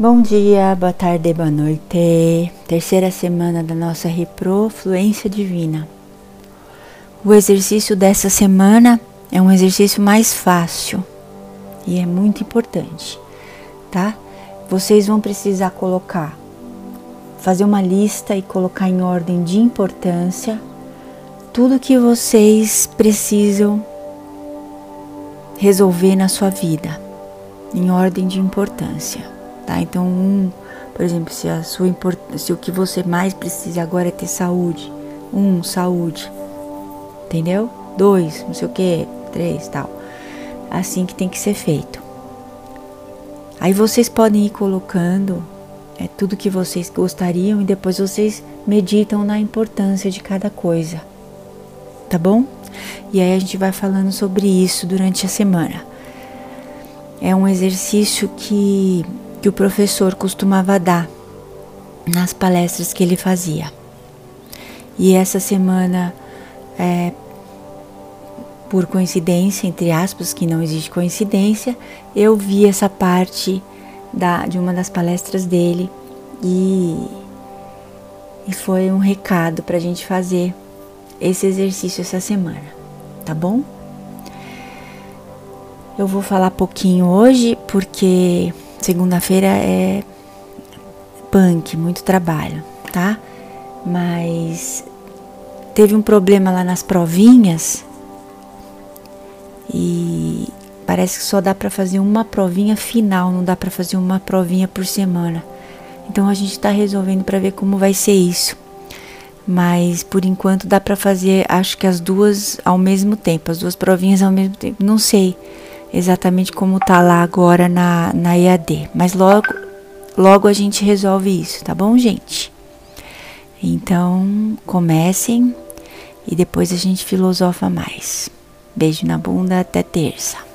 Bom dia, boa tarde, boa noite. Terceira semana da nossa Reprofluência Divina. O exercício dessa semana é um exercício mais fácil e é muito importante, tá? Vocês vão precisar colocar, fazer uma lista e colocar em ordem de importância tudo que vocês precisam resolver na sua vida, em ordem de importância tá? Então, um, por exemplo, se a sua se o que você mais precisa agora é ter saúde, um, saúde, entendeu? Dois, não sei o que, três, tal. Assim que tem que ser feito. Aí vocês podem ir colocando é, tudo que vocês gostariam e depois vocês meditam na importância de cada coisa, tá bom? E aí a gente vai falando sobre isso durante a semana. É um exercício que que o professor costumava dar nas palestras que ele fazia. E essa semana, é, por coincidência, entre aspas, que não existe coincidência, eu vi essa parte da, de uma das palestras dele e, e foi um recado para a gente fazer esse exercício essa semana, tá bom? Eu vou falar pouquinho hoje porque Segunda-feira é punk, muito trabalho, tá? Mas teve um problema lá nas provinhas e parece que só dá para fazer uma provinha final, não dá para fazer uma provinha por semana. Então a gente está resolvendo para ver como vai ser isso. Mas por enquanto dá para fazer, acho que as duas ao mesmo tempo, as duas provinhas ao mesmo tempo. Não sei exatamente como tá lá agora na, na EAD. Mas logo, logo a gente resolve isso, tá bom, gente? Então, comecem e depois a gente filosofa mais. Beijo na bunda, até terça.